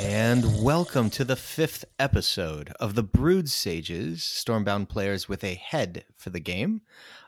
And welcome to the fifth episode of the Brood Sages, Stormbound players with a head for the game.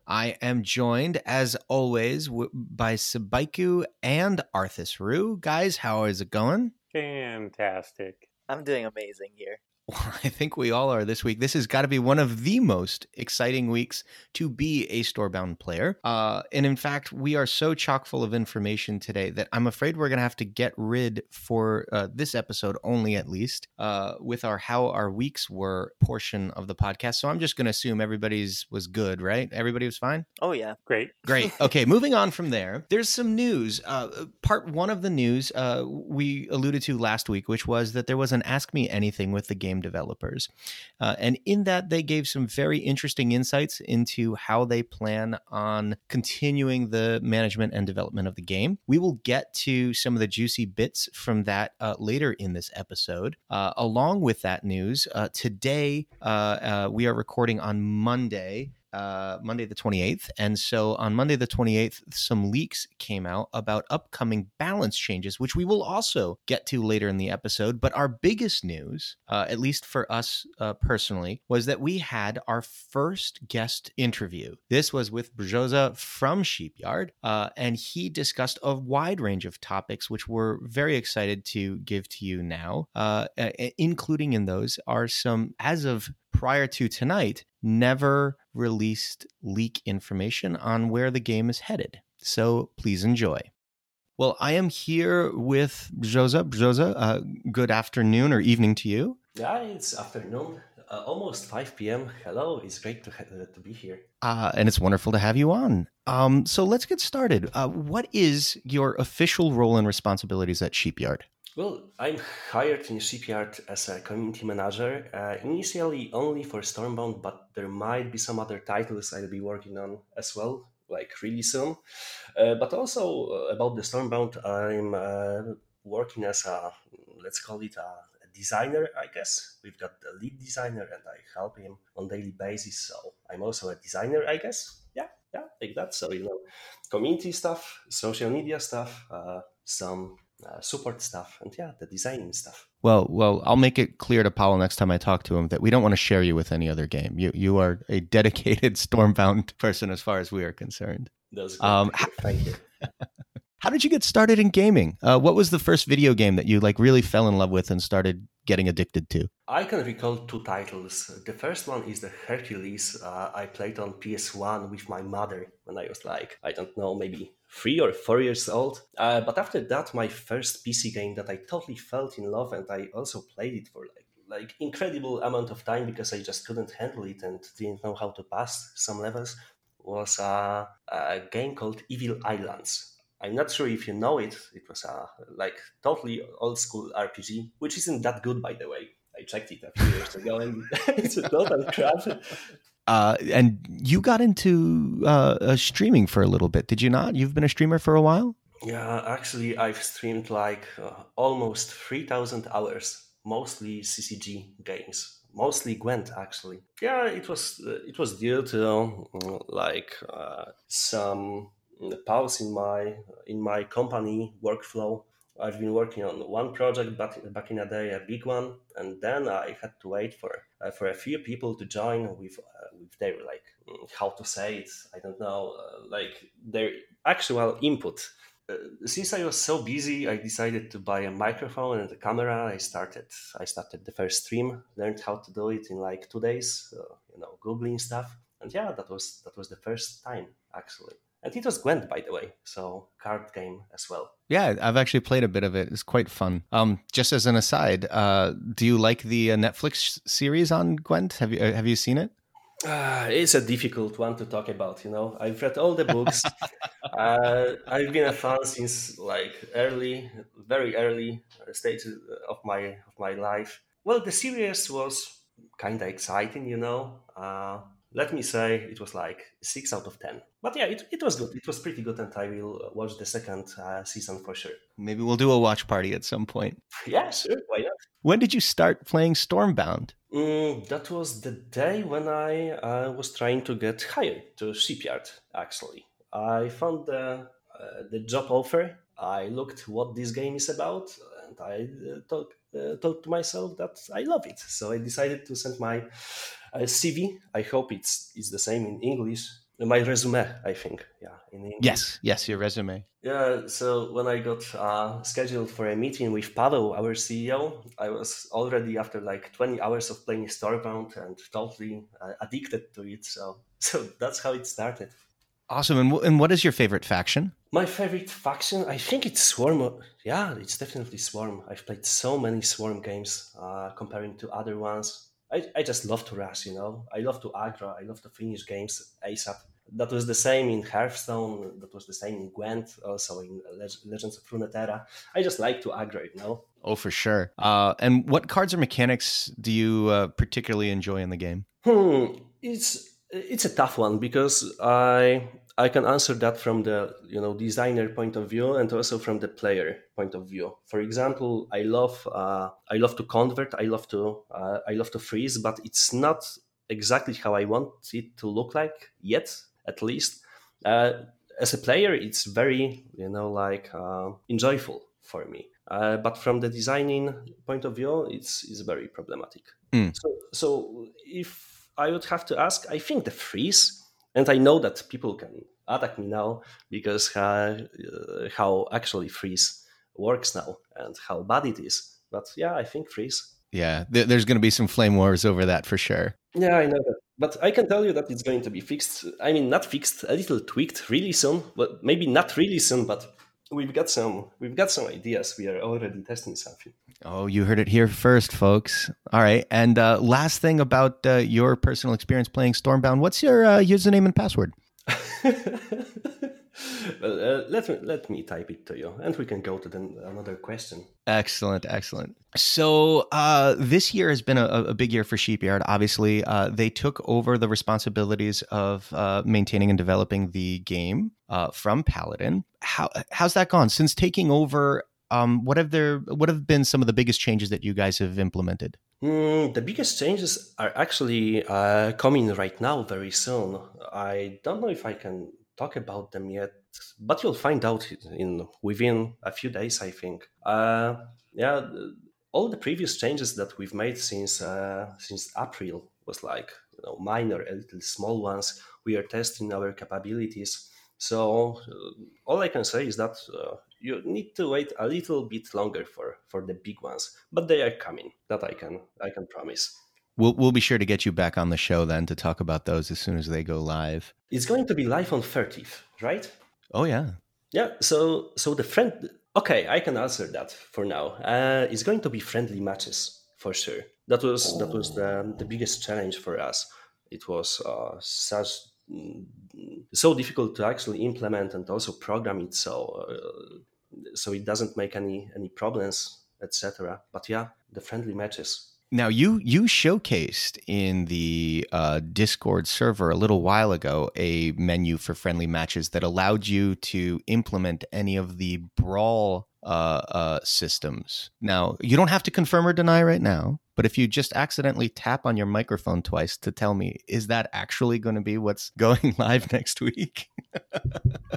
I am joined, as always, w- by Subaiku and Arthis Rue. Guys, how is it going? Fantastic. I'm doing amazing here. I think we all are this week. This has got to be one of the most exciting weeks to be a Stormbound player. Uh, and in fact, we are so chock full of information today that I'm afraid we're going to have to get rid for uh, this episode only, at least, uh, with our how our weeks were portion of the podcast. So I'm just going to assume everybody's was good, right? Everybody was fine. Oh yeah, Great. Great. Okay, moving on from there. There's some news. Uh, part one of the news uh, we alluded to last week, which was that there was an Ask Me Anything with the game developers, uh, and in that they gave some very interesting insights into how they plan on continuing the management and development of the game. We will get to some of the juicy bits from that uh, later in this episode. Uh, along with that news, uh, today uh, uh, we are recording on Monday uh, Monday the 28th. And so on Monday the 28th, some leaks came out about upcoming balance changes, which we will also get to later in the episode. But our biggest news, uh, at least for us uh, personally, was that we had our first guest interview. This was with Brzoza from Sheepyard, uh, and he discussed a wide range of topics, which we're very excited to give to you now. Uh, including in those are some, as of prior to tonight, never released leak information on where the game is headed. So please enjoy. Well, I am here with Brzoza. Brzoza, uh, good afternoon or evening to you. Yeah, it's afternoon, uh, almost 5 p.m. Hello, it's great to, ha- uh, to be here. Uh, and it's wonderful to have you on. Um, so let's get started. Uh, what is your official role and responsibilities at Sheepyard? Well, I'm hired in Sheepyard as a community manager, uh, initially only for Stormbound, but there might be some other titles I'll be working on as well, like really soon. Uh, but also uh, about the Stormbound, I'm uh, working as a, let's call it a designer, I guess. We've got the lead designer and I help him on daily basis. So I'm also a designer, I guess. Yeah, yeah, like that. So, you know, community stuff, social media stuff, uh, some uh, support stuff, and yeah, the designing stuff. Well, well, I'll make it clear to Pavel next time I talk to him that we don't want to share you with any other game. You you are a dedicated Stormbound person as far as we are concerned. That's good. Um, Thank you. How did you get started in gaming? Uh, what was the first video game that you like really fell in love with and started getting addicted to? I can recall two titles. The first one is the Hercules. Uh, I played on PS1 with my mother when I was like, I don't know, maybe three or four years old. Uh, but after that, my first PC game that I totally felt in love, and I also played it for like like incredible amount of time because I just couldn't handle it and didn't know how to pass some levels. Was a, a game called Evil Islands. I'm not sure if you know it. It was a like totally old school RPG, which isn't that good, by the way. I checked it a few years ago, and it's a total crap. Uh, and you got into uh, uh, streaming for a little bit, did you not? You've been a streamer for a while. Yeah, actually, I've streamed like uh, almost 3,000 hours, mostly CCG games, mostly Gwent. Actually, yeah, it was uh, it was due to uh, like uh, some pause in my in my company workflow. I've been working on one project back, back in a day, a big one, and then I had to wait for uh, for a few people to join with uh, with their like mm, how to say it. I don't know, uh, like their actual input. Uh, since I was so busy, I decided to buy a microphone and a camera. I started I started the first stream, learned how to do it in like two days. Uh, you know, googling stuff, and yeah, that was that was the first time actually. And it was Gwent, by the way, so card game as well. Yeah, I've actually played a bit of it. It's quite fun. Um, just as an aside, uh, do you like the uh, Netflix series on Gwent? Have you uh, have you seen it? Uh, it's a difficult one to talk about. You know, I've read all the books. uh, I've been a fan since like early, very early stages of my of my life. Well, the series was kind of exciting. You know, uh, let me say it was like six out of ten. But yeah, it, it was good. It was pretty good, and I will watch the second uh, season for sure. Maybe we'll do a watch party at some point. Yeah, sure. Why not? When did you start playing Stormbound? Mm, that was the day when I uh, was trying to get hired to Sheepyard. Actually, I found the uh, the job offer. I looked what this game is about, and I uh, thought, uh, thought to myself that I love it. So I decided to send my uh, CV. I hope it's it's the same in English. My resume, I think, yeah, in English. Yes, yes, your resume. Yeah. So when I got uh, scheduled for a meeting with Pavel, our CEO, I was already after like 20 hours of playing Stormbound and totally uh, addicted to it. So so that's how it started. Awesome. And, w- and what is your favorite faction? My favorite faction, I think it's Swarm. Yeah, it's definitely Swarm. I've played so many Swarm games uh, comparing to other ones. I, I just love to rush, you know. I love to aggro. I love to finish games ASAP. That was the same in Hearthstone. That was the same in Gwent, also in Leg- Legends of Runeterra. I just like to aggro, you know. Oh, for sure. Uh, and what cards or mechanics do you uh, particularly enjoy in the game? Hmm, it's it's a tough one because I I can answer that from the you know designer point of view and also from the player point of view. For example, I love uh, I love to convert. I love to uh, I love to freeze, but it's not exactly how I want it to look like yet, at least. Uh, as a player, it's very you know like uh, enjoyable for me. Uh, but from the designing point of view, it's it's very problematic. Mm. So so if I would have to ask, I think the freeze, and I know that people can attack me now because uh, uh, how actually freeze works now and how bad it is. But yeah, I think freeze. Yeah, th- there's going to be some flame wars over that for sure. Yeah, I know that. But I can tell you that it's going to be fixed. I mean, not fixed, a little tweaked really soon. But maybe not really soon, but we've got some we've got some ideas. We are already testing something. Oh, you heard it here first, folks. All right. And uh, last thing about uh, your personal experience playing Stormbound, what's your uh, username and password? well, uh, let me let me type it to you, and we can go to the, another question. Excellent, excellent. So uh, this year has been a, a, big year for Sheepyard. Obviously, uh, they took over the responsibilities of uh, maintaining and developing the game uh, from Paladin. How how's that gone since taking over? Um, what have there what have been some of the biggest changes that you guys have implemented? Mm, the biggest changes are actually uh, coming right now, very soon. I don't know if I can talk about them yet, but you'll find out in within a few days, I think. Uh, yeah, all the previous changes that we've made since uh, since April was like you know minor, a little small ones. We are testing our capabilities. So uh, all I can say is that uh, you need to wait a little bit longer for for the big ones, but they are coming. That I can I can promise. We'll we'll be sure to get you back on the show then to talk about those as soon as they go live. It's going to be live on 30th, right? Oh yeah. Yeah. So so the friend. Okay, I can answer that for now. Uh, it's going to be friendly matches for sure. That was that was the the biggest challenge for us. It was uh, such so difficult to actually implement and also program it so uh, so it doesn't make any any problems etc but yeah the friendly matches now you you showcased in the uh, discord server a little while ago a menu for friendly matches that allowed you to implement any of the brawl uh, uh, systems. Now you don't have to confirm or deny right now but if you just accidentally tap on your microphone twice to tell me is that actually going to be what's going live next week?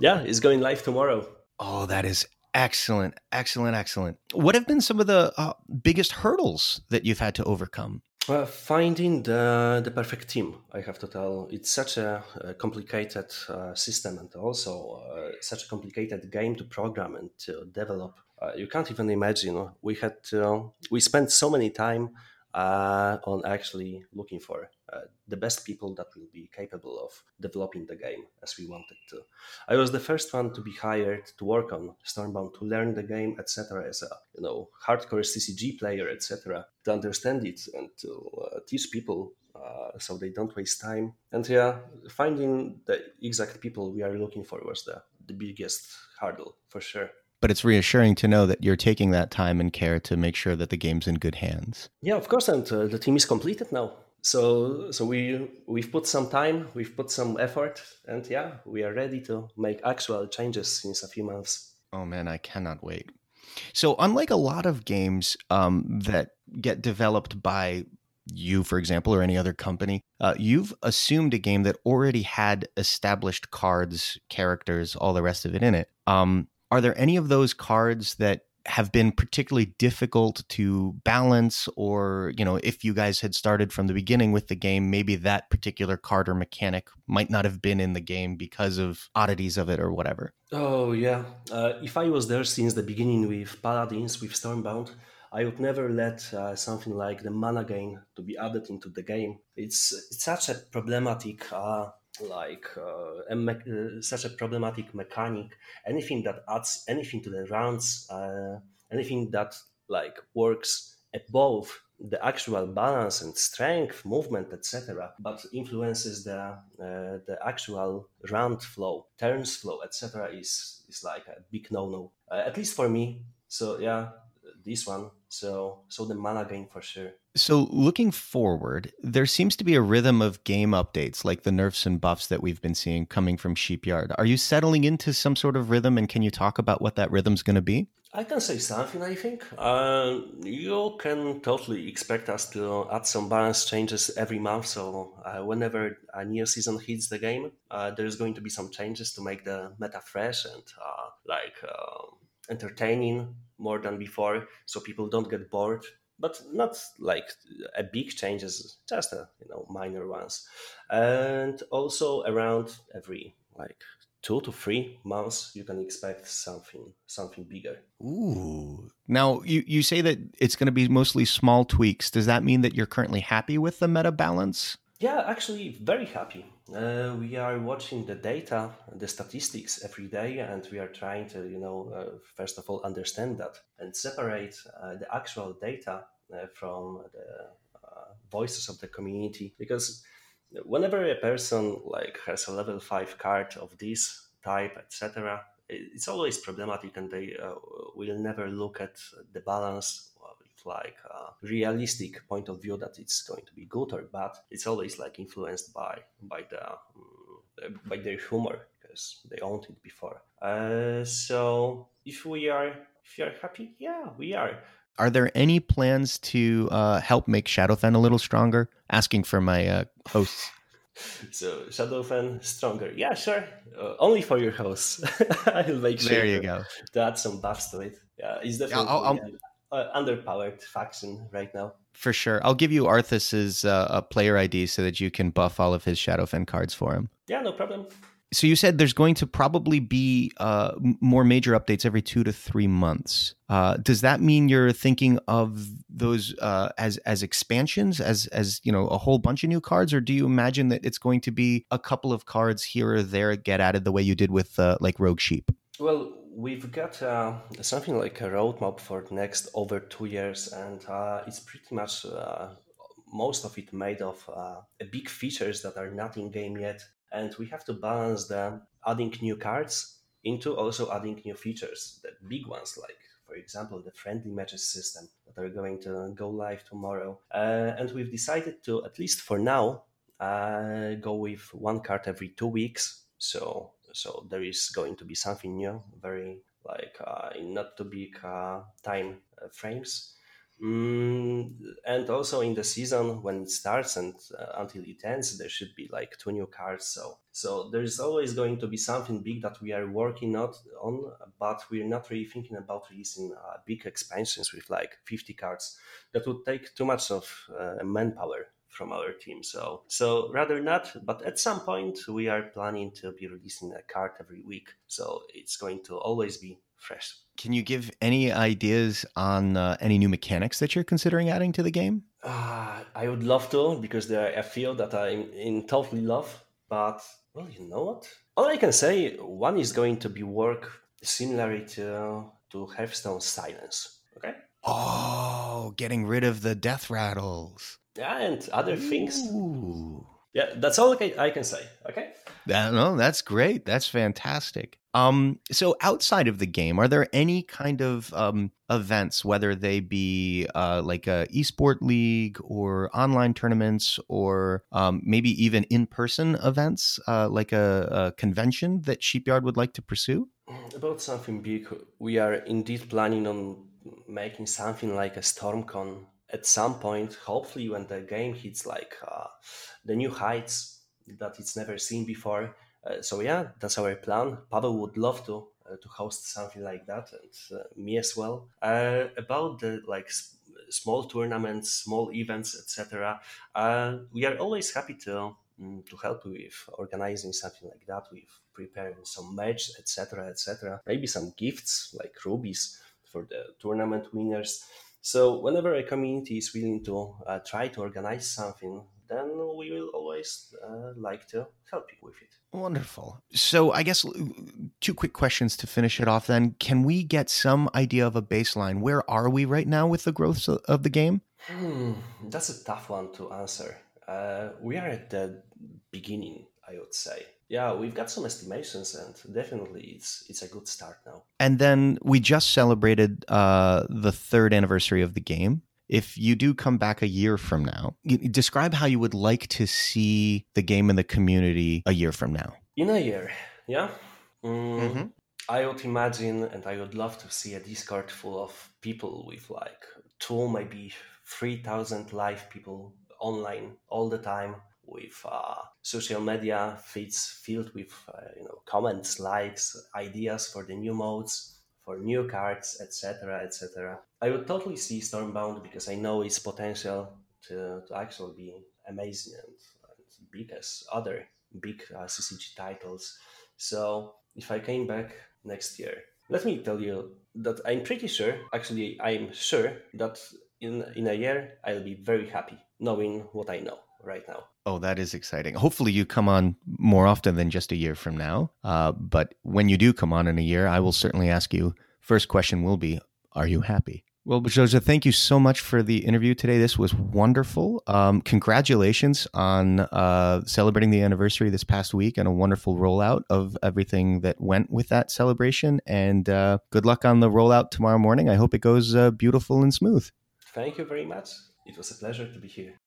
Yeah it's going live tomorrow. Oh that is Excellent, excellent, excellent. What have been some of the uh, biggest hurdles that you've had to overcome? Uh, finding the the perfect team, I have to tell, it's such a, a complicated uh, system and also uh, such a complicated game to program and to develop. Uh, you can't even imagine. We had to, we spent so many time uh, on actually looking for the best people that will be capable of developing the game as we wanted to. I was the first one to be hired to work on Stormbound, to learn the game, etc. As a you know hardcore CCG player, etc. To understand it and to uh, teach people uh, so they don't waste time. And yeah, finding the exact people we are looking for was the the biggest hurdle for sure but it's reassuring to know that you're taking that time and care to make sure that the game's in good hands. Yeah, of course, and uh, the team is completed now. So, so we we've put some time, we've put some effort, and yeah, we are ready to make actual changes since a few months. Oh man, I cannot wait. So, unlike a lot of games um, that get developed by you, for example, or any other company, uh, you've assumed a game that already had established cards, characters, all the rest of it in it. Um, are there any of those cards that have been particularly difficult to balance or you know if you guys had started from the beginning with the game maybe that particular card or mechanic might not have been in the game because of oddities of it or whatever oh yeah uh, if i was there since the beginning with paladins with stormbound I would never let uh, something like the mana gain to be added into the game. It's it's such a problematic uh, like uh, a me- uh, such a problematic mechanic. Anything that adds anything to the rounds, uh, anything that like works above the actual balance and strength, movement, etc., but influences the uh, the actual round flow, turns flow, etc., is is like a big no-no. Uh, at least for me. So yeah, this one. So so the mana gain for sure. So looking forward, there seems to be a rhythm of game updates like the nerfs and buffs that we've been seeing coming from Sheepyard. Are you settling into some sort of rhythm and can you talk about what that rhythm's going to be? I can say something, I think. Uh, you can totally expect us to add some balance changes every month. So, uh, whenever a new season hits the game, uh, there's going to be some changes to make the meta fresh and uh, like um, entertaining more than before so people don't get bored. But not like a big changes just a you know minor ones. And also around every like two to three months you can expect something something bigger. Ooh. Now you you say that it's going to be mostly small tweaks. Does that mean that you're currently happy with the meta balance? Yeah, actually, very happy. Uh, we are watching the data, the statistics every day, and we are trying to, you know, uh, first of all, understand that and separate uh, the actual data uh, from the uh, voices of the community. Because whenever a person like has a level five card of this type, etc., it's always problematic, and they uh, will never look at the balance like a realistic point of view that it's going to be good or bad. It's always like influenced by by the um, by their humor because they owned it before. Uh, so if we are if you are happy, yeah, we are. Are there any plans to uh, help make Shadowfen a little stronger? Asking for my uh, hosts. so Shadowfen stronger, yeah, sure. Uh, only for your hosts. I'll make sure. There you go. To add some buffs to it. Yeah, it's definitely. I'll, I'll, uh, underpowered faction right now. For sure. I'll give you Arthis's uh, player ID so that you can buff all of his Shadowfen cards for him. Yeah, no problem. So you said there's going to probably be uh, more major updates every two to three months. Uh, does that mean you're thinking of those uh, as as expansions, as as you know, a whole bunch of new cards, or do you imagine that it's going to be a couple of cards here or there get added the way you did with uh, like Rogue Sheep? Well, we've got uh, something like a roadmap for the next over two years, and uh, it's pretty much uh, most of it made of uh, big features that are not in game yet. And we have to balance the adding new cards into also adding new features, the big ones like for example, the friendly matches system that are going to go live tomorrow. Uh, and we've decided to, at least for now, uh, go with one card every two weeks. So so there is going to be something new, very like uh, in not too big uh, time uh, frames. Mm, and also in the season when it starts and uh, until it ends, there should be like two new cards. So so there is always going to be something big that we are working not on, but we're not really thinking about releasing uh, big expansions with like 50 cards. That would take too much of manpower from our team. So so rather not, but at some point we are planning to be releasing a card every week. So it's going to always be fresh. Can you give any ideas on uh, any new mechanics that you're considering adding to the game? Uh, I would love to because there are a few that I'm in totally love. But well, you know what? All I can say, one is going to be work similarly to to Hearthstone Silence. Okay. Oh, getting rid of the death rattles. Yeah, and other Ooh. things. Yeah, that's all I can say. Okay. That, no, that's great. That's fantastic. Um, so outside of the game, are there any kind of um, events, whether they be uh, like a esport league or online tournaments, or um, maybe even in-person events, uh, like a, a convention that Sheepyard would like to pursue? About something big, we are indeed planning on making something like a StormCon at some point, hopefully, when the game hits like uh, the new heights that it's never seen before. Uh, so yeah, that's our plan. Pavel would love to to host something like that, and uh, me as well. Uh, about the like small tournaments, small events, etc. Uh, we are always happy to um, to help with organizing something like that, with preparing some match, etc., etc. Maybe some gifts like rubies for the tournament winners. So whenever a community is willing to uh, try to organize something, then we will always uh, like to help you with it. Wonderful. So, I guess two quick questions to finish it off then. Can we get some idea of a baseline? Where are we right now with the growth of the game? Hmm, that's a tough one to answer. Uh, we are at the beginning, I would say. Yeah, we've got some estimations, and definitely it's it's a good start now. And then we just celebrated uh, the third anniversary of the game if you do come back a year from now, describe how you would like to see the game in the community a year from now. In a year, yeah. Mm, mm-hmm. I would imagine, and I would love to see a Discord full of people with like two, maybe three thousand live people online all the time, with uh, social media feeds filled with uh, you know comments, likes, ideas for the new modes for new cards, etc., etc. I would totally see Stormbound because I know its potential to, to actually be amazing and, and big as other big uh, CCG titles. So if I came back next year, let me tell you that I'm pretty sure, actually, I'm sure that in in a year I'll be very happy knowing what I know right now. Oh, that is exciting. Hopefully, you come on more often than just a year from now. Uh, but when you do come on in a year, I will certainly ask you. First question will be Are you happy? Well, Brzoza, thank you so much for the interview today. This was wonderful. Um, congratulations on uh, celebrating the anniversary this past week and a wonderful rollout of everything that went with that celebration. And uh, good luck on the rollout tomorrow morning. I hope it goes uh, beautiful and smooth. Thank you very much. It was a pleasure to be here.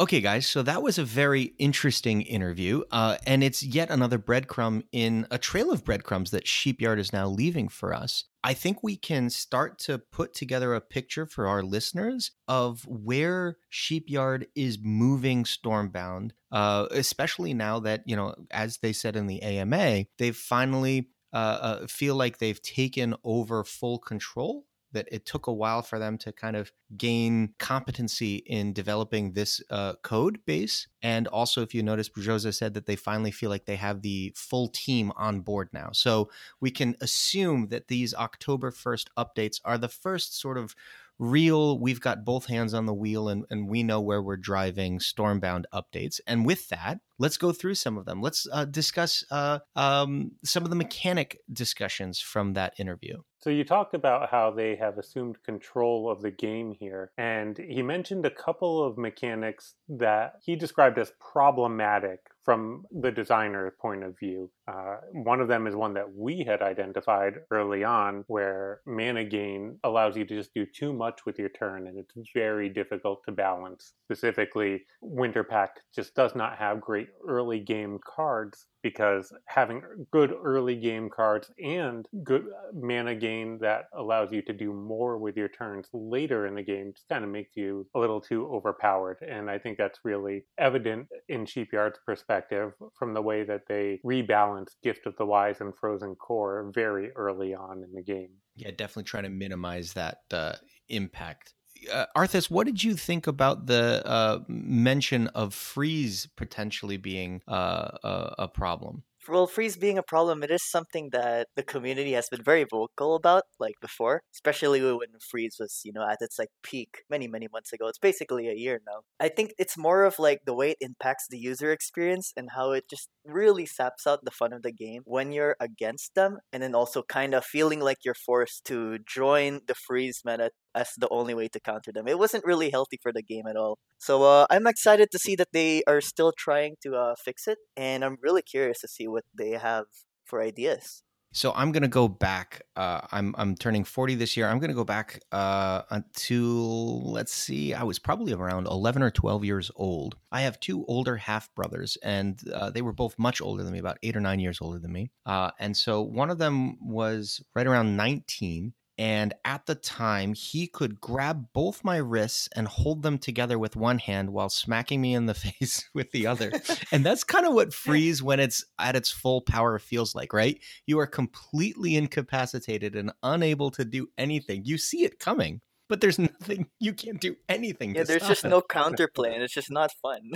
Okay, guys, so that was a very interesting interview, uh, and it's yet another breadcrumb in a trail of breadcrumbs that Sheepyard is now leaving for us. I think we can start to put together a picture for our listeners of where Sheepyard is moving Stormbound, uh, especially now that, you know, as they said in the AMA, they've finally uh, uh, feel like they've taken over full control that it took a while for them to kind of gain competency in developing this uh, code base. And also, if you notice, Brzoza said that they finally feel like they have the full team on board now. So we can assume that these October 1st updates are the first sort of real we've got both hands on the wheel and, and we know where we're driving stormbound updates and with that let's go through some of them let's uh, discuss uh, um, some of the mechanic discussions from that interview so you talked about how they have assumed control of the game here and he mentioned a couple of mechanics that he described as problematic from the designer point of view. Uh, one of them is one that we had identified early on, where mana gain allows you to just do too much with your turn, and it's very difficult to balance. Specifically, Winter Pact just does not have great early game cards because having good early game cards and good uh, mana gain that allows you to do more with your turns later in the game just kind of makes you a little too overpowered. And I think that's really evident in Sheepyard's perspective from the way that they rebalance Gift of the Wise and Frozen Core very early on in the game. Yeah, definitely trying to minimize that uh, impact uh, Arthis, what did you think about the uh, mention of freeze potentially being uh, a, a problem? well, freeze being a problem, it is something that the community has been very vocal about, like before, especially when freeze was, you know, at its like peak many, many months ago. It's basically a year now. I think it's more of like the way it impacts the user experience and how it just really saps out the fun of the game when you're against them, and then also kind of feeling like you're forced to join the freeze meta as the only way to counter them. It wasn't really healthy for the game at all. So uh, I'm excited to see that they are still trying to uh, fix it, and I'm really curious to see what they have for ideas. So I'm gonna go back. Uh, I'm I'm turning 40 this year. I'm gonna go back uh, until let's see. I was probably around 11 or 12 years old. I have two older half brothers, and uh, they were both much older than me, about eight or nine years older than me. Uh, and so one of them was right around 19, And at the time, he could grab both my wrists and hold them together with one hand while smacking me in the face with the other. and that's kind of what freeze when it's at its full power feels like, right? You are completely incapacitated and unable to do anything. You see it coming, but there's nothing you can't do anything. Yeah, there's just it. no counterplay, and it's just not fun.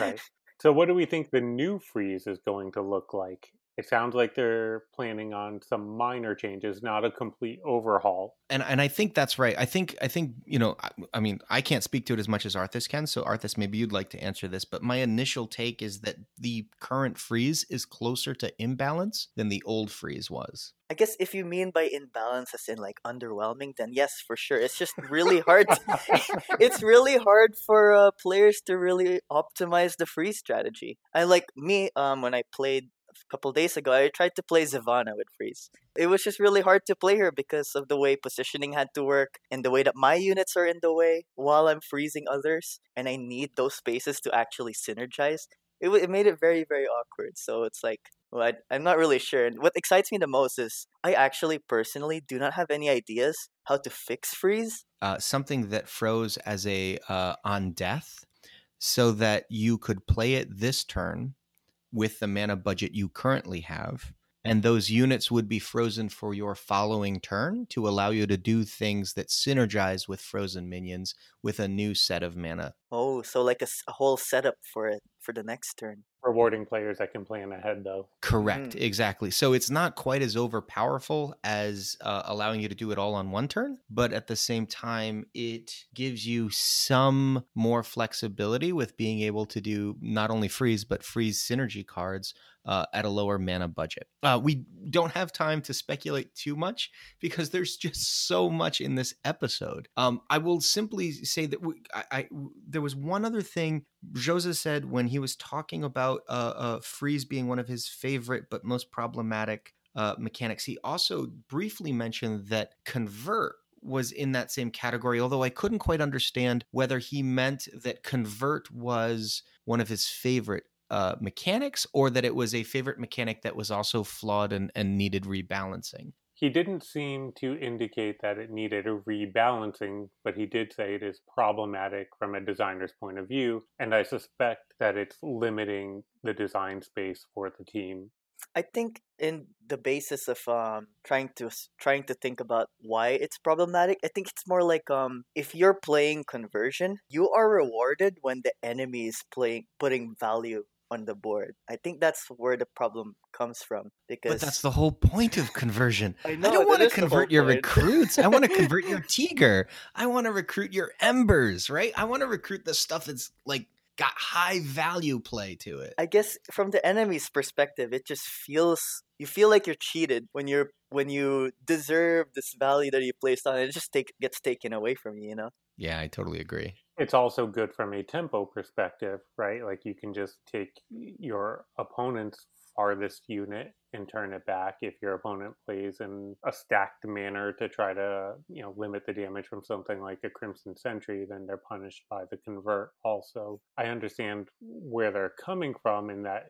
right. So, what do we think the new freeze is going to look like? It sounds like they're planning on some minor changes, not a complete overhaul. And and I think that's right. I think I think you know. I, I, mean, I can't speak to it as much as Arthis can. So Arthis, maybe you'd like to answer this. But my initial take is that the current freeze is closer to imbalance than the old freeze was. I guess if you mean by imbalance as in like underwhelming, then yes, for sure. It's just really hard. To, it's really hard for uh, players to really optimize the freeze strategy. I like me um when I played a couple days ago, I tried to play Zivana with freeze. It was just really hard to play her because of the way positioning had to work and the way that my units are in the way while I'm freezing others, and I need those spaces to actually synergize. It, it made it very very awkward. So it's like well, I, am not really sure. And what excites me the most is I actually personally do not have any ideas how to fix freeze. Uh, something that froze as a uh, on death, so that you could play it this turn with the mana budget you currently have, and those units would be frozen for your following turn to allow you to do things that synergize with frozen minions with a new set of mana. Oh, so like a, a whole setup for it for the next turn. Rewarding players that can plan ahead, though. Correct, mm. exactly. So it's not quite as overpowerful as uh, allowing you to do it all on one turn, but at the same time, it gives you some more flexibility with being able to do not only freeze, but freeze synergy cards uh, at a lower mana budget. Uh, we don't have time to speculate too much because there's just so much in this episode. Um, I will simply say that we, I, I, there was one other thing Brzoza said when he was talking about uh, uh, freeze being one of his favorite but most problematic uh, mechanics. He also briefly mentioned that convert was in that same category, although I couldn't quite understand whether he meant that convert was one of his favorite uh, mechanics or that it was a favorite mechanic that was also flawed and, and needed rebalancing. He didn't seem to indicate that it needed a rebalancing, but he did say it is problematic from a designer's point of view, and I suspect that it's limiting the design space for the team. I think in the basis of um trying to trying to think about why it's problematic, I think it's more like um if you're playing conversion, you are rewarded when the enemy is playing putting value on the board. I think that's where the problem comes from because But that's the whole point of conversion. I, know, I don't want to convert your recruits. I want to convert your Tiger. I want to recruit your Embers, right? I want to recruit the stuff that's like got high value play to it. I guess from the enemy's perspective, it just feels you feel like you're cheated when you're when you deserve this value that you placed on it. It just take gets taken away from you, you know. Yeah, I totally agree it's also good from a tempo perspective, right? Like you can just take your opponent's farthest unit and turn it back if your opponent plays in a stacked manner to try to you know limit the damage from something like a crimson sentry then they're punished by the convert also i understand where they're coming from in that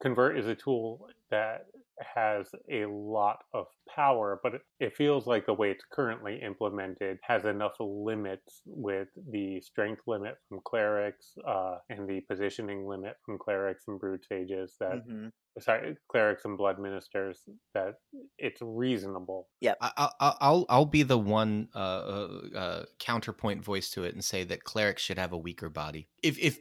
convert is a tool that has a lot of power, but it feels like the way it's currently implemented has enough limits with the strength limit from clerics uh, and the positioning limit from clerics and brood sages that mm-hmm. Sorry clerics and blood ministers that it's reasonable. Yeah, I, will I'll I'll be the one uh, uh, uh, counterpoint voice to it and say that clerics should have a weaker body. If if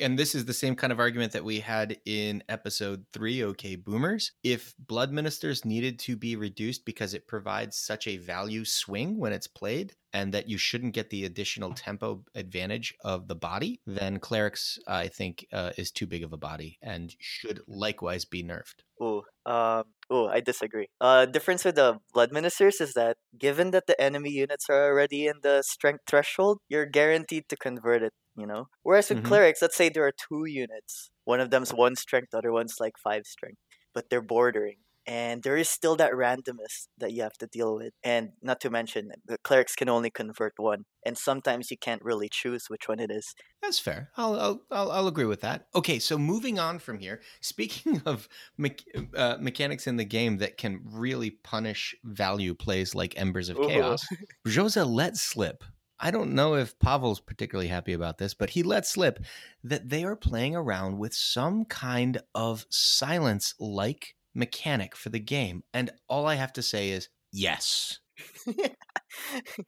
and this is the same kind of argument that we had in episode three. Okay, boomers. If blood ministers needed to be reduced because it provides such a value swing when it's played and that you shouldn't get the additional tempo advantage of the body, then clerics, I think, uh, is too big of a body and should likewise be nerfed. Oh, um, oh, I disagree. Uh, difference with the blood ministers is that given that the enemy units are already in the strength threshold, you're guaranteed to convert it. You know, whereas with mm-hmm. clerics, let's say there are two units. One of them's one strength, the other one's like five strength but they're bordering. And there is still that randomness that you have to deal with. And not to mention, the clerics can only convert one, and sometimes you can't really choose which one it is. That's fair. I'll I'll I'll, I'll agree with that. Okay, so moving on from here. Speaking of me- uh, mechanics in the game that can really punish value plays like Embers of Ooh. Chaos, Brzoza let slip. I don't know if Pavel's particularly happy about this, but he let slip that they are playing around with some kind of silence like mechanic for the game. And all I have to say is yes.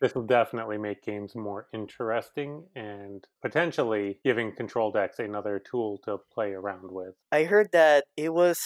This will definitely make games more interesting and potentially giving control decks another tool to play around with. I heard that it was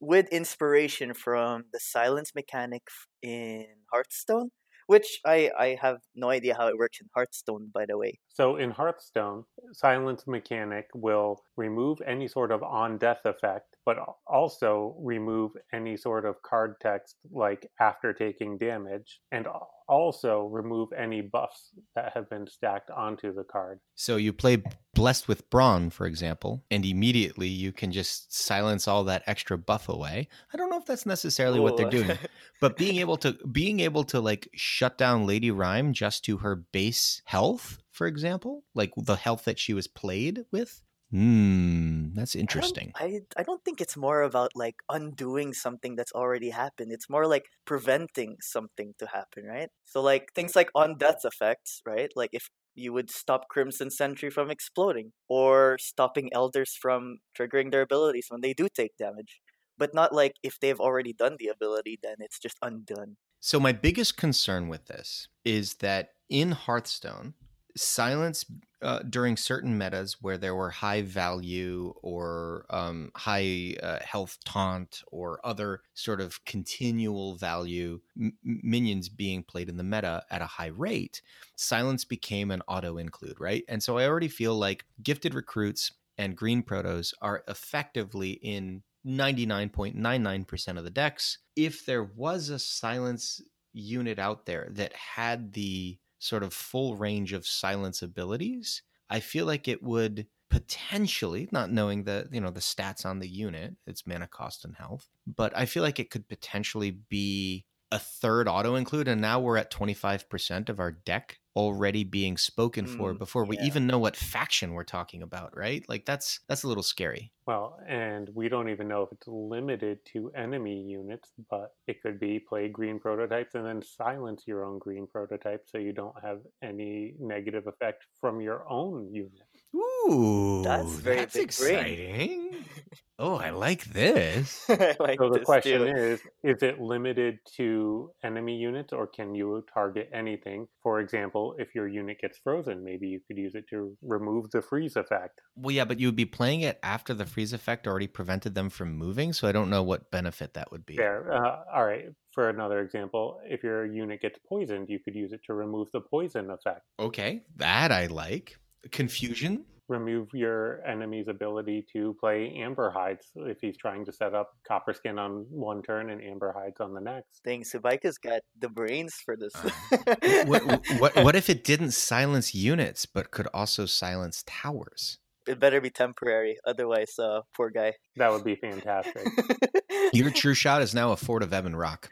with inspiration from the silence mechanic in Hearthstone, which I, I have no idea how it works in Hearthstone, by the way. So in Hearthstone, silence mechanic will remove any sort of on death effect, but also remove any sort of card text like after taking damage, and also remove any buffs that have been stacked onto the card. So you play Blessed with Brawn, for example, and immediately you can just silence all that extra buff away. I don't know if that's necessarily what they're doing, but being able to being able to like shut down Lady Rime just to her base health, for example, like the health that she was played with. Hmm, that's I don't- interesting. I, I don't think it's more about like undoing something that's already happened. It's more like preventing something to happen, right? So like things like on death effects, right? Like if you would stop Crimson Sentry from exploding or stopping elders from triggering their abilities when they do take damage. But not like if they've already done the ability, then it's just undone. So my biggest concern with this is that in Hearthstone, silence uh, during certain metas where there were high value or um, high uh, health taunt or other sort of continual value m- minions being played in the meta at a high rate, silence became an auto include, right? And so I already feel like gifted recruits and green protos are effectively in 99.99% of the decks. If there was a silence unit out there that had the sort of full range of silence abilities, I feel like it would potentially, not knowing the, you know, the stats on the unit, its mana cost and health, but I feel like it could potentially be a third auto include and now we're at 25% of our deck already being spoken for Mm, before we yeah. even know what faction we're talking about, right? Like that's that's a little scary. Well, and we don't even know if it's limited to enemy units, but it could be play green prototypes and then silence your own green prototype so you don't have any negative effect from your own unit. Ooh, That's very that's big brain. exciting. oh, I like this. I like So the this question too. is is it limited to enemy units or can you target anything? For example, if your unit gets frozen, maybe you could use it to remove the freeze effect. Well, yeah, but you would be playing it after the freeze effect already prevented them from moving, so I don't know what benefit that would be. There. Uh, all right. For another example, if your unit gets poisoned, you could use it to remove the poison effect. Okay, that I like. Confusion. remove your enemy's ability to play Amber Hides if he's trying to set up Copper Skin on one turn and Amber Hides on the next. Dang, Subaiku's got the brains for this. Uh, what, what what if it didn't silence units but could also silence towers? it better be temporary, otherwise, uh, poor guy. That would be fantastic. Your true shot is now a Fort of Ebonrock.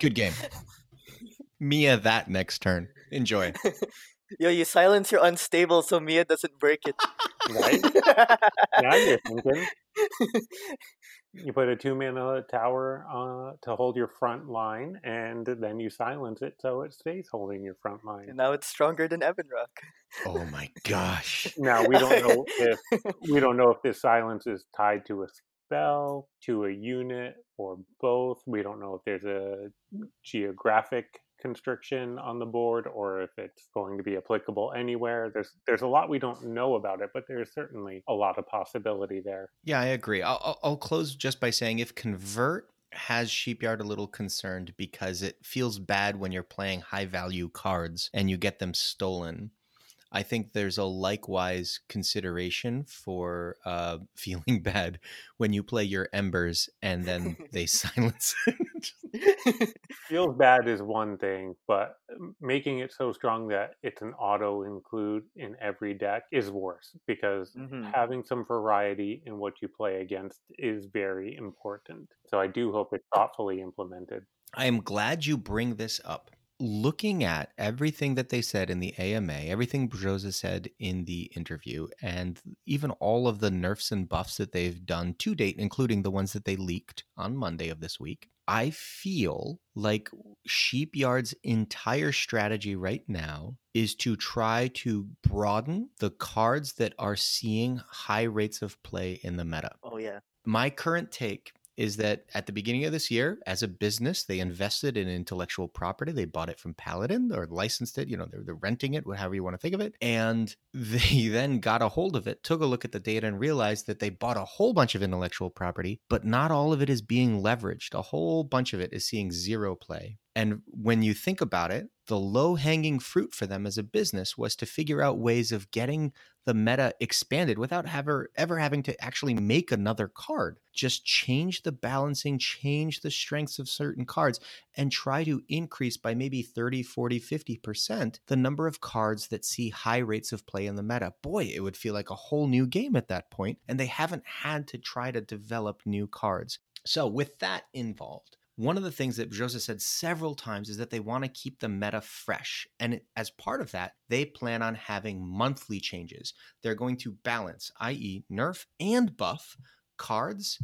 Good game. Mia that next turn. Enjoy. Yo, you silence your unstable so Mia doesn't break it. Right? now you're thinking. You put a two mana tower uh, to hold your front line, and then you silence it so it stays holding your front line. and now it's stronger than Ebonrock. Oh my gosh. Now we don't know if we don't know if this silence is tied to a spell, to a unit, or both. We don't know if there's a geographic constriction on the board or if it's going to be applicable anywhere. There's there's a lot we don't know about it, but there's certainly a lot of possibility there. Yeah, I agree. I'll, I'll- close just by saying if convert has Sheepyard a little concerned because it feels bad when you're playing high value cards and you get them stolen. I think there's a likewise consideration for uh, feeling bad when you play your embers and then they silence. Feels bad is one thing, but making it so strong that it's an auto include in every deck is worse because mm-hmm. having some variety in what you play against is very important. So I do hope it's thoughtfully implemented. I am glad you bring this up looking at everything that they said in the AMA, everything Brzoza said in the interview, and even all of the nerfs and buffs that they've done to date, including the ones that they leaked on Monday of this week, I feel like Sheepyard's entire strategy right now is to try to broaden the cards that are seeing high rates of play in the meta. Oh, yeah. My current take is that at the beginning of this year, as a business, they invested in intellectual property. They bought it from Paladin or licensed it. You know, they're, they're renting it, however you want to think of it. And they then got a hold of it, took a look at the data, and realized that they bought a whole bunch of intellectual property, but not all of it is being leveraged. A whole bunch of it is seeing zero play. And when you think about it, the low hanging fruit for them as a business was to figure out ways of getting the meta expanded without ever, ever having to actually make another card. Just change the balancing, change the strengths of certain cards, and try to increase by maybe 30, 40, 50% the number of cards that see high rates of play in the meta. Boy, it would feel like a whole new game at that point, and they haven't had to try to develop new cards. So, with that involved, one of the things that Brzoza said several times is that they want to keep the meta fresh. And as part of that, they plan on having monthly changes. They're going to balance, i.e., nerf and buff cards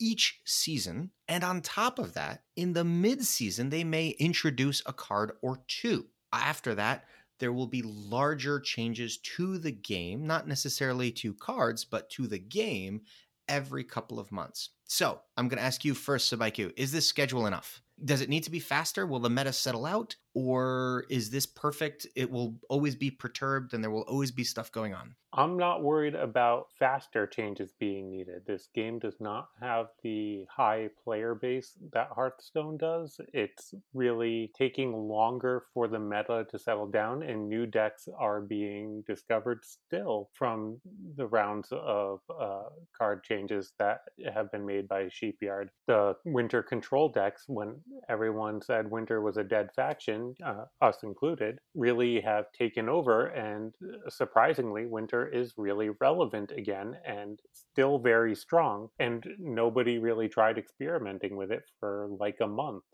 each season. And on top of that, in the mid season, they may introduce a card or two. After that, there will be larger changes to the game, not necessarily to cards, but to the game every couple of months. So I'm going to ask you first, Subaiku, is this schedule enough? Does it need to be faster? Will the meta settle out? Or is this perfect? It will always be perturbed and there will always be stuff going on. I'm not worried about faster changes being needed. This game does not have the high player base that Hearthstone does. It's really taking longer for the meta to settle down, and new decks are being discovered still from the rounds of uh, card changes that have been made by Sheepyard. The winter control decks, when everyone said winter was a dead faction, uh, us included, really have taken over, and uh, surprisingly, winter is really relevant again and still very strong. And nobody really tried experimenting with it for like a month.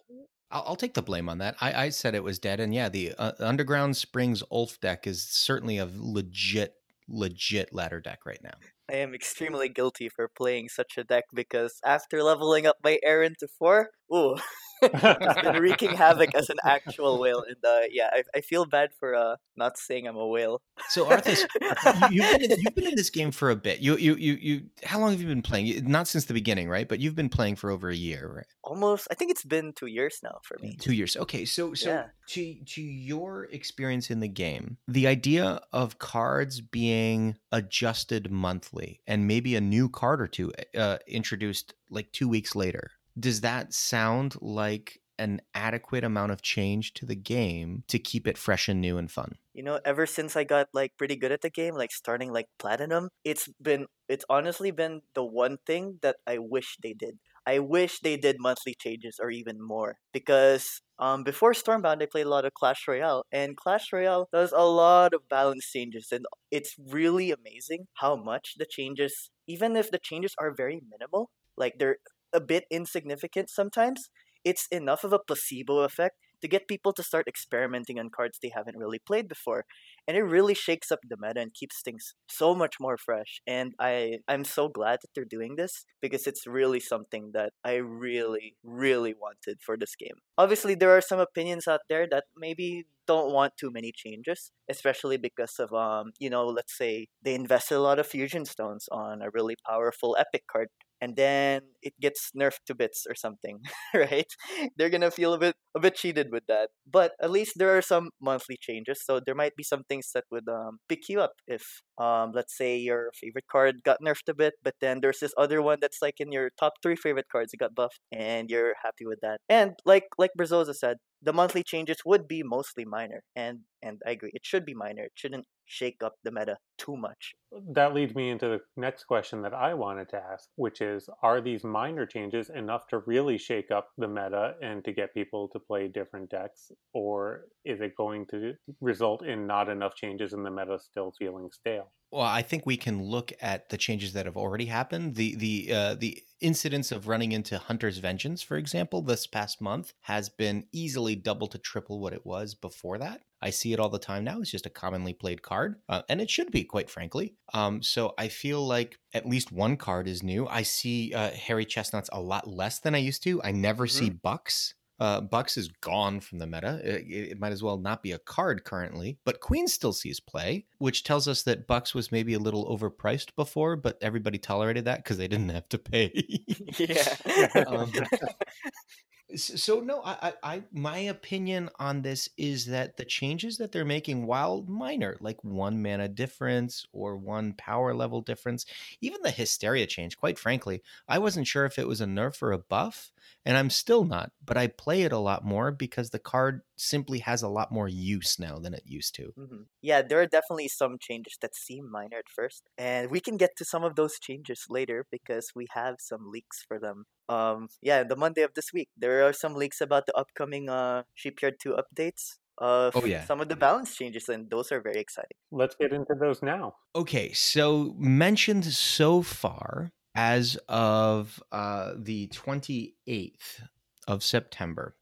I'll, I'll take the blame on that. I, I, said it was dead, and yeah, the uh, Underground Springs Ulf deck is certainly a legit, legit ladder deck right now. I am extremely guilty for playing such a deck because after leveling up my Aaron to four, ooh, been wreaking havoc as an actual whale. And uh, yeah, I, I feel bad for uh, not saying I'm a whale. So Arthis, you, have been in, you've been in this game for a bit. You you you you. How long have you been playing? Not since the beginning, right? But you've been playing for over a year, right? Almost. I think it's been two years now for me. Two years. Okay. So so yeah. to to your experience in the game, the idea of cards being adjusted monthly and maybe a new card or two uh, introduced like two weeks later does that sound like an adequate amount of change to the game to keep it fresh and new and fun? You know, ever since I got like pretty good at the game, like starting like platinum, it's been it's honestly been the one thing that I wish they did. I wish they did monthly changes or even more because um, before Stormbound, I played a lot of Clash Royale, and Clash Royale does a lot of balance changes, and it's really amazing how much the changes, even if the changes are very minimal, like they're a bit insignificant sometimes, it's enough of a placebo effect to get people to start experimenting on cards they haven't really played before. And it really shakes up the meta and keeps things so much more fresh. And I, I'm so glad that they're doing this because it's really something that I really, really wanted for this game. Obviously, there are some opinions out there that maybe don't want too many changes, especially because of um, you know, let's say they invested a lot of fusion stones on a really powerful epic card and then it gets nerfed to bits or something, right? They're gonna feel a bit a bit cheated with that. But at least there are some monthly changes, so there might be some things that would um, pick you up if um, let's say your favorite card got nerfed a bit, but then there's this other one that's like in your top three favorite cards, it got buffed, and you're happy with that. And like like Brzoza said, the monthly changes would be mostly minor, and and I agree, it should be minor. It shouldn't shake up the meta too much. That leads me into the next question that I wanted to ask, which is Are these minor changes enough to really shake up the meta and to get people to play different decks? Or is it going to result in not enough changes and the meta still feeling stale? Well, I think we can look at the changes that have already happened. The the uh, the incidence of running into Hunter's Vengeance, for example, this past month has been easily double to triple what it was before that. I see it all the time now. It's just a commonly played card, uh, and it should be, quite frankly. Um, so I feel like at least one card is new. I see uh, Hairy Chestnuts a lot less than I used to. I never mm-hmm. see Bucks. Uh, Bucks is gone from the meta. It, it, might as well not be a card currently, but Queen still sees play, which tells us that Bucks was maybe a little overpriced before, but everybody tolerated that because they didn't have to pay. yeah. um, so no, I, I, my opinion on this is that the changes that they're making, while minor, like one mana difference or one power level difference, even the hysteria change, quite frankly, I wasn't sure if it was a nerf or a buff, and I'm still not. But I play it a lot more because the card simply has a lot more use now than it used to. Mm-hmm. Yeah, there are definitely some changes that seem minor at first, and we can get to some of those changes later because we have some leaks for them. Um, yeah, the Monday of this week, there are some leaks about the upcoming uh, Sheepyard 2 updates of oh, yeah. some of the balance changes, and those are very exciting. Let's get into those now. Okay, so mentioned so far as of uh, the 28th of September.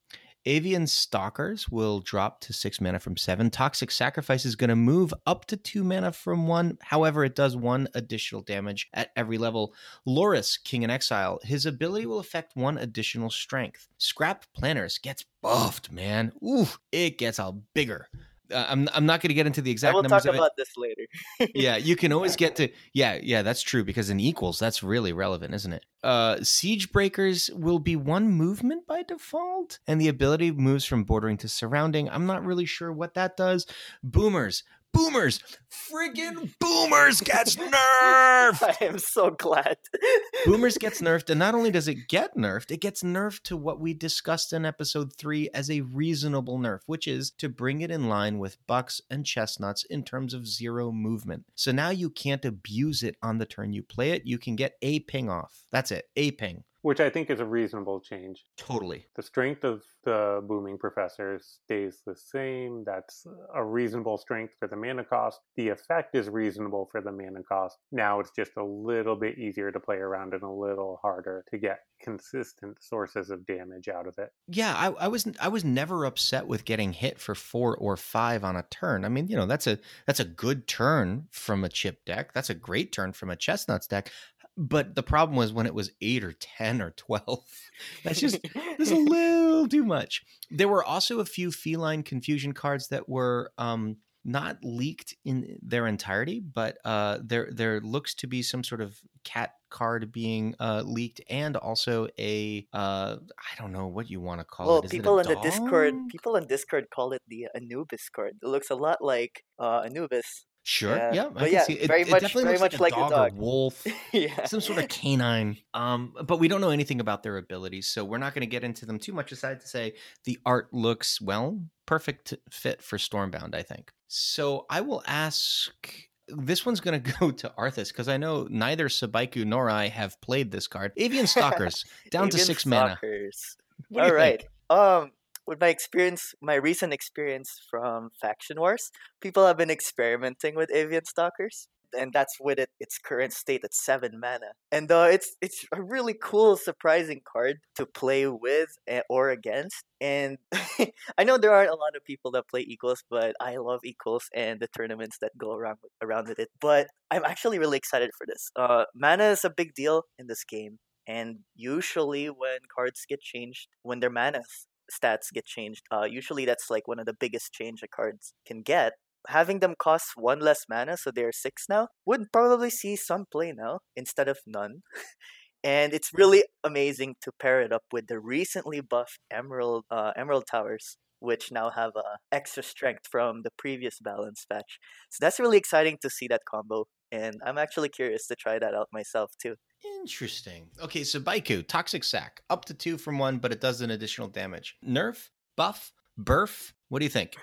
Avian Stalkers will drop to six mana from seven. Toxic Sacrifice is going to move up to two mana from one. However, it does one additional damage at every level. Loris, King in Exile, his ability will affect one additional strength. Scrap Planners gets buffed, man. Ooh, it gets all bigger uh, I'm I'm not going to get into the exact. Numbers. We'll talk about this later. yeah, you can always get to yeah yeah that's true because in equals that's really relevant, isn't it? Uh, siege breakers will be one movement by default, and the ability moves from bordering to surrounding. I'm not really sure what that does. Boomers Boomers, friggin' Boomers gets nerfed. I am so glad. Boomers gets nerfed, and not only does it get nerfed, it gets nerfed to what we discussed in episode three as a reasonable nerf, which is to bring it in line with bucks and chestnuts in terms of zero movement. So now you can't abuse it on the turn you play it. You can get a ping off. That's it, a ping which I think is a reasonable change. Totally. The strength of the booming professor stays the same. That's a reasonable strength for the mana cost. The effect is reasonable for the mana cost. Now it's just a little bit easier to play around and a little harder to get consistent sources of damage out of it. Yeah, I, I was I was never upset with getting hit for four or five on a turn. I mean, you know, that's a that's a good turn from a chip deck. That's a great turn from a chestnuts deck but the problem was when it was eight or 10 or 12. That's just, there's a little too much. There were also a few feline confusion cards that were um, not leaked in their entirety, but uh, there there looks to be some sort of cat card being uh, leaked, and also a uh, I don't know what you want to call it. well, people it in the Discord, people in Discord call it the Anubis card. It looks a lot like uh, Anubis Sure. Yeah. yeah but yeah, it, very it much, very much like, like a dog, or wolf. yeah. Some sort of canine. Um, but we don't know anything about their abilities, so we're not going to get into them too much. Aside to say, the art looks well perfect fit for Stormbound. I think. So I will ask. This one's going to go to Arthis because I know neither Subaiku nor I have played this card. Avian Stalkers down Avian to six Stalkers. mana. All right. Think? Um, with my experience, my recent experience from Faction Wars, people have been experimenting with Avian Stalkers, and that's with it its current state at seven mana. And uh, it's it's a really cool, surprising card to play with or against. And I know there aren't a lot of people that play equals, but I love equals and the tournaments that go around around with it. But I'm actually really excited for this. Uh, mana is a big deal in this game. And usually, when cards get changed, when their mana stats get changed. Uh, usually that's like one of the biggest change a cards can get. Having them cost one less mana, so they're six now, would probably see some play now instead of none. and it's really amazing to pair it up with the recently buffed Emerald uh, Emerald Towers, which now have uh, extra strength from the previous balance patch. So that's really exciting to see that combo, and I'm actually curious to try that out myself too. Interesting. Okay, so Baiku, Toxic Sack, up to two from one, but it does an additional damage. Nerf, buff, Burf, what do you think?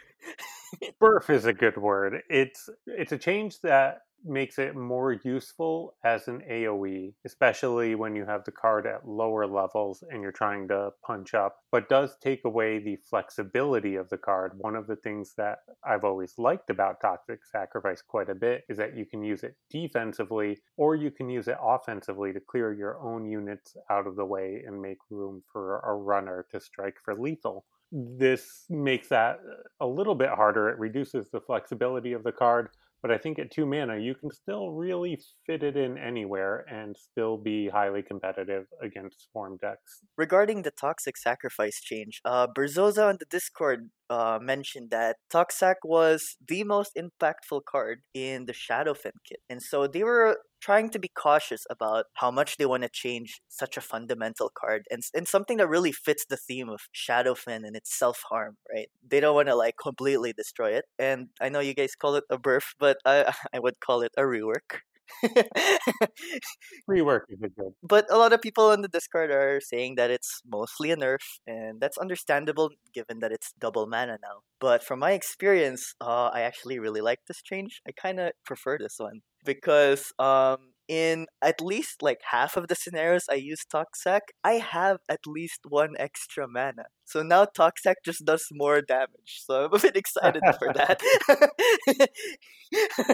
Burf is a good word. It's it's a change that makes it more useful as an AoE, especially when you have the card at lower levels and you're trying to punch up, but does take away the flexibility of the card. One of the things that I've always liked about Toxic Sacrifice quite a bit is that you can use it defensively or you can use it offensively to clear your own units out of the way and make room for a runner to strike for lethal this makes that a little bit harder. It reduces the flexibility of the card, but I think at two mana, you can still really fit it in anywhere and still be highly competitive against Swarm decks. Regarding the Toxic Sacrifice change, uh, Brzoza on the Discord uh, mentioned that Toxac was the most impactful card in the Shadowfen kit. And so they were trying to be cautious about how much they want to change such a fundamental card and, and something that really fits the theme of Shadowfen and its self harm, right? They don't want to like completely destroy it. And I know you guys call it a burf, but I, I would call it a rework. Rework is a good. But a lot of people on the Discord are saying that it's mostly a nerf, and that's understandable given that it's double mana now. But from my experience, uh, I actually really like this change. I kind of prefer this one because um, in at least like half of the scenarios I use Toxac, I have at least one extra mana. So now Toxac just does more damage. So I'm a bit excited for that.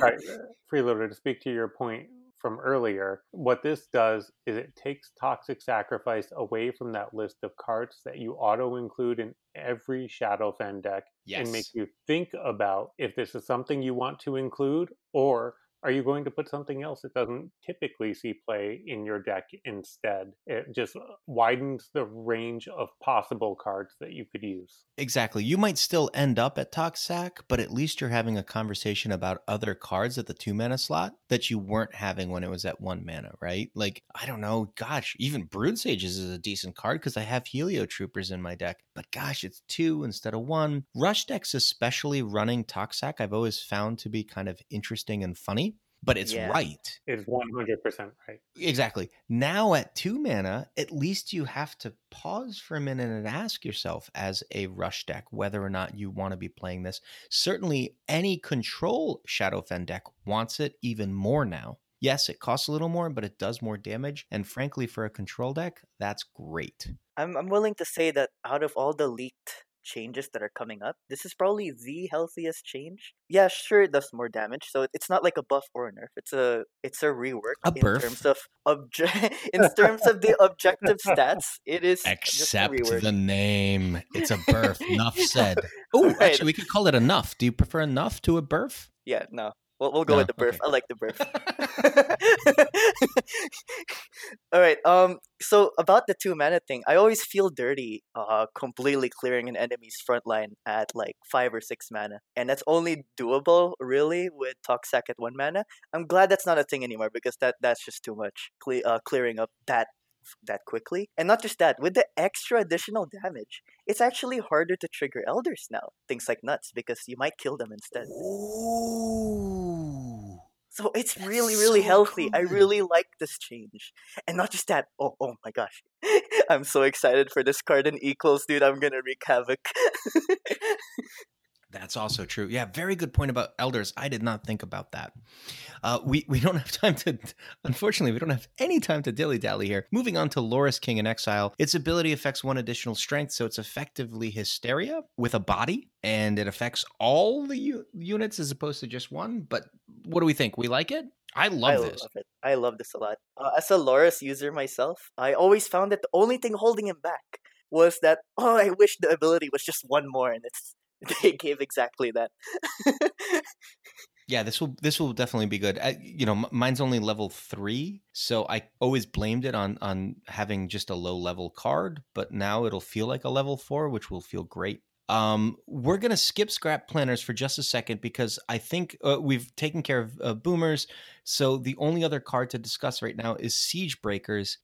right. Freeloader, to speak to your point from earlier, what this does is it takes Toxic Sacrifice away from that list of cards that you auto include in every Shadowfen deck Yes. and make you think about if this is something you want to include or are you going to put something else that doesn't typically see play in your deck instead? It just uh, widens the range of possible cards that you could use. Exactly. You might still end up at Toxac, but at least you're having a conversation about other cards at the two mana slot that you weren't having when it was at one mana, right? Like, I don't know, gosh, even Brood Sages is a decent card because I have Helio Troopers in my deck. But gosh, it's two instead of one. Rush decks, especially running Toxac, I've always found to be kind of interesting and funny. But it's Yeah. right. It's 100% right. Exactly. Now at two mana, at least you have to pause for a minute and ask yourself, as a rush deck, whether or not you want to be playing this. Certainly, any control Shadowfen deck wants it even more now. Yes, it costs a little more, but it does more damage. And frankly, for a control deck, that's great. I'm I'm willing to say that out of all the leaked changes that are coming up, this is probably the healthiest change. Yeah, sure it does more damage, so it's not like a buff or a nerf. It's a it's a rework A in burf. terms of obje- in terms of the objective stats. It is Except the name. It's a birth. Enough said. Oh, Right. actually, we could call it enough. Do you prefer enough to a birth? Yeah, no. We'll, we'll go No, with the burf. okay. I like the burf. All right. Um. So about the two mana thing, I always feel dirty. Uh, completely clearing an enemy's front line at like five or six mana, and that's only doable really with Toxac at one mana. I'm glad that's not a thing anymore because that that's just too much. Cle- uh, clearing up that that quickly, and not just that, with the extra additional damage, it's actually harder to trigger elders now. Things like nuts because you might kill them instead. Ooh. So it's That's really, really so healthy. I really like this change. And not just that. Oh, oh my gosh. I'm so excited for this card in equals, dude. I'm gonna wreak havoc. That's also true. Yeah, very good point about elders. I did not think about that. Uh, we we don't have time to. Unfortunately, we don't have any time to dilly dally here. Moving on to Loris King in Exile. Its ability affects one additional strength, so it's effectively Hysteria with a body, and it affects all the u- units as opposed to just one. But what do we think? We like it. I love I this. love it. I love this a lot. Uh, as a Loris user myself, I always found that the only thing holding him back was that oh, I wish the ability was just one more, and it's they gave exactly that. Yeah, this will this will definitely be good. I, you know, mine's only level three, so I always blamed it on on having just a low level card. But now it'll feel like a level four, which will feel great. Um, we're gonna skip scrap planners for just a second because I think uh, we've taken care of uh, boomers. So the only other card to discuss right now is siege breakers.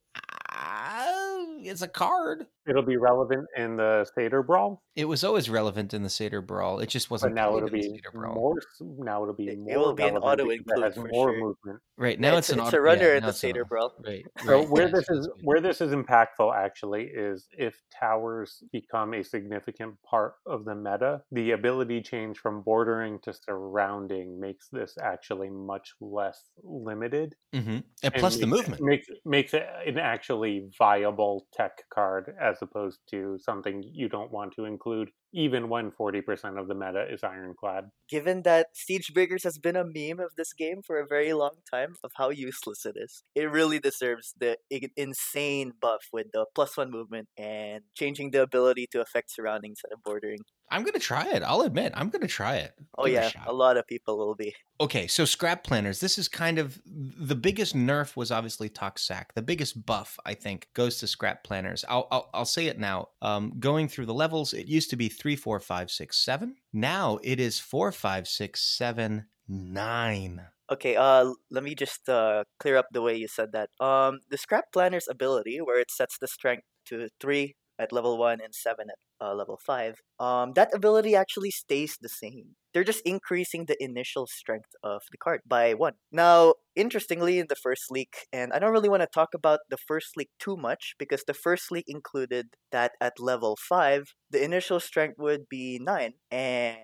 It's a card. It'll be relevant in the Seder Brawl. It was always relevant in the Seder Brawl. It just wasn't. But now it'll in the be Brawl. more. Now it'll be It- it will be an relevant auto include has for more sure. movement. Right now, Yeah, it's, it's, an it's auto- a runner yeah, in the it's Seder Brawl. Right. So right, where yeah, this is it's- where this is impactful actually is if towers become a significant part of the meta, the ability change from bordering to surrounding makes this actually much less limited. Mhm. And plus the movement. makes makes it an actually viable tech card as opposed to something you don't want to include even when 40% of the meta is ironclad. Given that Siege Breakers has been a meme of this game for a very long time of how useless it is, it really deserves the insane buff with the plus one movement and changing the ability to affect surroundings instead of bordering. I'm gonna try it. I'll admit, I'm gonna try it. Oh Give it a yeah, a lot of people will be. Okay, so scrap planners. This is kind of the biggest nerf was obviously Toxac. The biggest buff, I think, goes to scrap planners. I'll I'll, I'll say it now. Um, going through the levels, it used to be three, four, five, six, seven. Now it is four, five, six, seven, nine. Okay, uh, let me just uh, clear up the way you said that. Um, the Scrap Planner's ability, where it sets the strength to three at level one and seven at uh, level five, um, that ability actually stays the same. They're just increasing the initial strength of the card by one. Now, interestingly, in the first leak, and I don't really want to talk about the first leak too much because the first leak included that at level five, the initial strength would be nine, and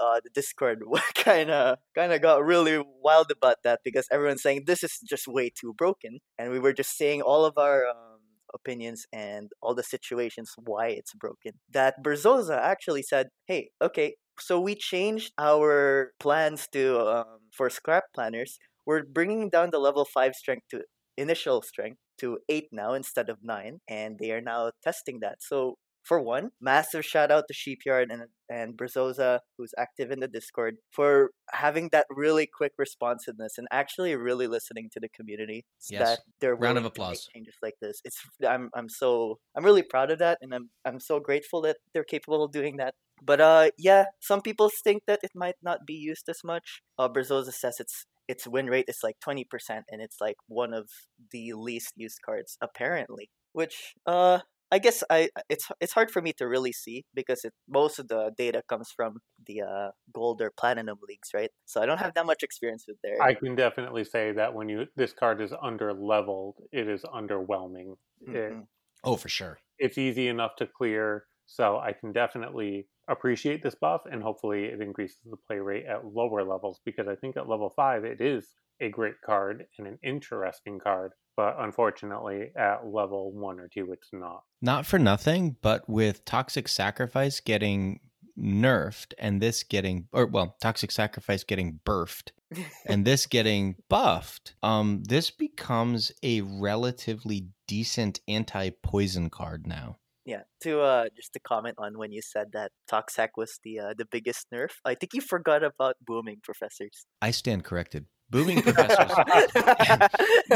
uh, the Discord kind of kind of got really wild about that because everyone's saying this is just way too broken, and we were just saying all of our um, opinions and all the situations why it's broken. That Brzoza actually said, "Hey, okay, so we changed our plans to um, for scrap planners. We're bringing down the level five strength to initial strength to eight now instead of nine, and they are now testing that. So for one, massive shout out to Sheepyard and and Brzoza, who's active in the Discord, for having that really quick responsiveness and actually really listening to the community. s- Yes. That they're Round of willing to make applause. changes like this. It's I'm I'm so I'm really proud of that, and I'm I'm so grateful that they're capable of doing that. But uh, yeah, some people think that it might not be used as much. Uh, Brzoza says it's its win rate is like twenty percent, and it's like one of the least used cards apparently. Which uh, I guess I it's it's hard for me to really see because it most of the data comes from the uh, gold or platinum leagues, right? So I don't have that much experience with their. I can definitely say that when you this card is under leveled, it is underwhelming. It, Mhm. Oh, for sure. it's easy enough to clear, so I can definitely appreciate this buff, and hopefully it increases the play rate at lower levels because I think at level five it is a great card and an interesting card, but unfortunately at level one or two it's not. Not for nothing, but with Toxic Sacrifice getting nerfed and this getting or well, Toxic Sacrifice getting burfed and this getting buffed, um, this becomes a relatively decent anti-poison card now. Yeah, to uh, just to comment on when you said that Toxac was the uh, the biggest nerf, I think you forgot about booming professors. I stand corrected. Booming professors.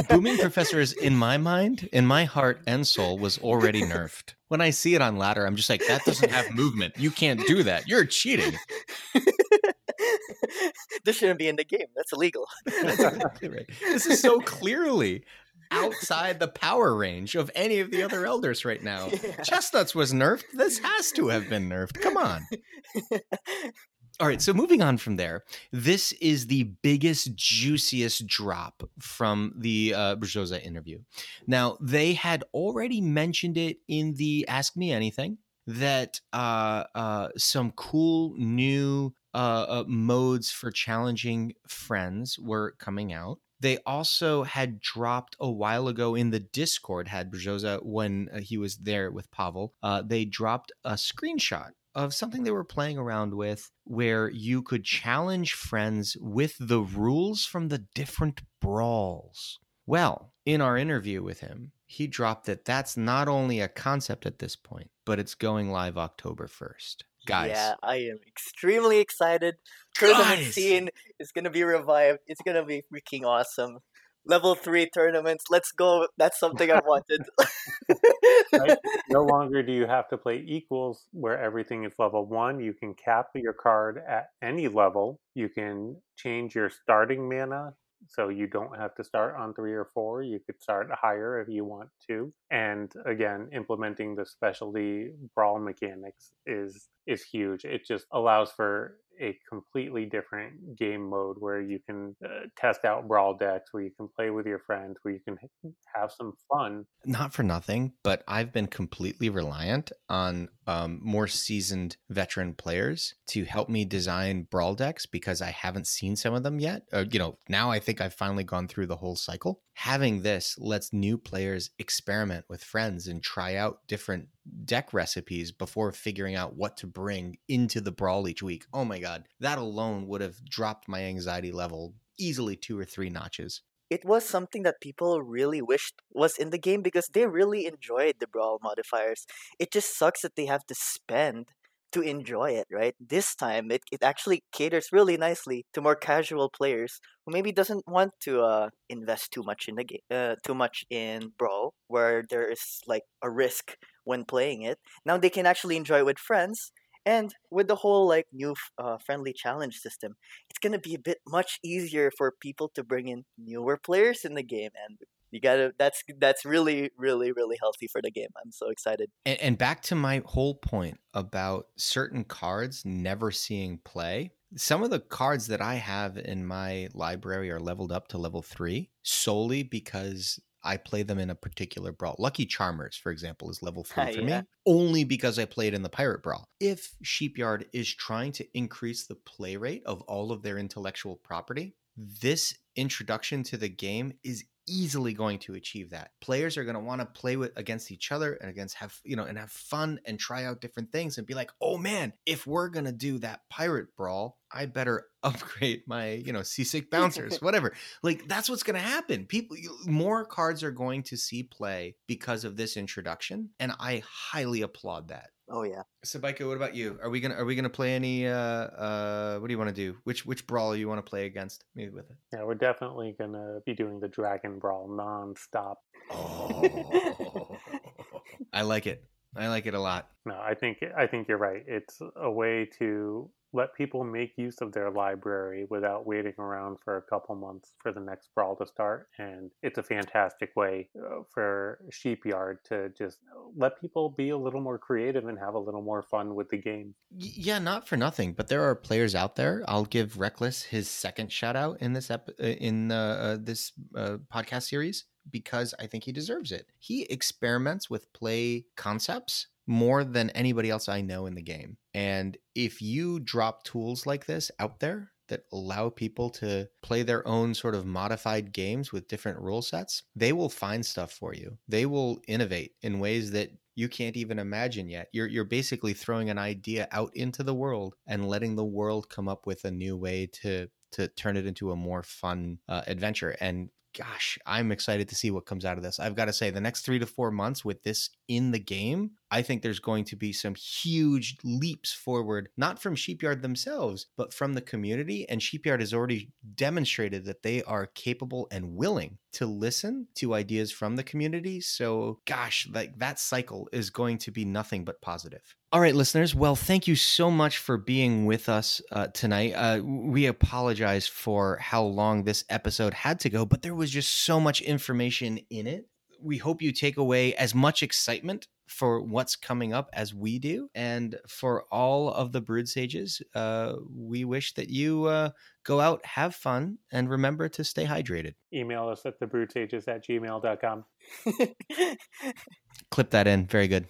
Booming professors, in my mind, in my heart and soul, was already nerfed. When I see it on ladder, I'm just like, that doesn't have movement. You can't do that. You're cheating. this shouldn't be in the game. That's illegal. That's exactly right. This is so clearly outside the power range of any of the other elders right now. Yeah. Chestnuts was nerfed. This has to have been nerfed. Come on. All right, so moving on from there, this is the biggest, juiciest drop from the uh, interview. Now, they had already mentioned it in the Ask Me Anything that uh, uh, some cool new uh, uh, modes for challenging friends were coming out. They also had dropped a while ago in the Discord, had Brzoza when uh, he was there with Pavel. Uh, they dropped a screenshot of something they were playing around with where you could challenge friends with the rules from the different brawls. Well, in our interview with him, he dropped that that's not only a concept at this point, but it's going live October 1st. Guys, Yeah, I am extremely excited. Tournament Guys! scene is gonna be revived. It's gonna be freaking awesome. Level three tournaments. Let's go. That's something I wanted. Right? no longer do you have to play equals where everything is level one. You can cap your card at any level. You can change your starting mana so you don't have to start on three or four. You could start higher if you want to. And again, implementing the specialty brawl mechanics is is huge. It just allows for a completely different game mode where you can uh, test out brawl decks, where you can play with your friends, where you can have some fun. Not for nothing, but I've been completely reliant on um, more seasoned veteran players to help me design brawl decks because I haven't seen some of them yet. Uh, you know, now I think I've finally gone through the whole cycle. Having this lets new players experiment with friends and try out different deck recipes before figuring out what to bring into the brawl each week. Oh my god, that alone would have dropped my anxiety level easily two or three notches. It was something that people really wished was in the game because they really enjoyed the brawl modifiers. It just sucks that they have to spend to enjoy it, right? This time, it, it actually caters really nicely to more casual players who maybe doesn't want to uh, invest too much in the game, uh, too much in brawl, where there is like a risk when playing it. Now they can actually enjoy it with friends, and with the whole like new uh, friendly challenge system, it's gonna be a bit much easier for people to bring in newer players in the game, and you gotta that's that's really really really healthy for the game i'm so excited and, and, back to my whole point about certain cards never seeing play some of the cards that i have in my library are leveled up to level three solely because I play them in a particular brawl. Lucky Charmers, for example, is level three for yeah. me, only because I played it in the Pirate Brawl. If Sheepyard is trying to increase the play rate of all of their intellectual property, this introduction to the game is easily going to achieve that. Players are going to want to play with against each other and against have, you know, and have fun and try out different things and be like, "Oh man, if we're going to do that pirate brawl, I better upgrade my, you know, seasick bouncers, whatever." Like that's what's going to happen. People more cards are going to see play because of this introduction, and I highly applaud that. Oh yeah. Subaiku, what about you? Are we gonna are we gonna play any uh uh what do you want to do? Which which brawl you want to play against? Maybe with it. Yeah, we're definitely gonna be doing the Dragon Brawl non-stop. Oh. I like it. I like it a lot. No, I think I think you're right. It's a way to let people make use of their library without waiting around for a couple months for the next brawl to start. And it's a fantastic way uh, for Sheepyard to just let people be a little more creative and have a little more fun with the game. Yeah, not for nothing, but there are players out there. I'll give Reckless his second shout out in this ep- uh, in uh, this uh, podcast series because I think he deserves it. He experiments with play concepts more than anybody else I know in the game. And if you drop tools like this out there that allow people to play their own sort of modified games with different rule sets, they will find stuff for you. They will innovate in ways that you can't even imagine yet. You're you're basically throwing an idea out into the world and letting the world come up with a new way to to turn it into a more fun uh, adventure. And gosh, I'm excited to see what comes out of this. I've got to say, the next three to four months with this in the game, I think there's going to be some huge leaps forward, not from Sheepyard themselves, but from the community. And Sheepyard has already demonstrated that they are capable and willing to listen to ideas from the community. So, gosh, like that cycle is going to be nothing but positive. All right, listeners. Well, thank you so much for being with us uh, tonight. Uh, we apologize for how long this episode had to go, but there was just so much information in it. We hope you take away as much excitement for what's coming up as we do. And for all of the Brood Sages, uh, we wish that you uh, go out, have fun, and remember to stay hydrated. Email us at thebroodsages at gmail.com. Clip that in. Very good.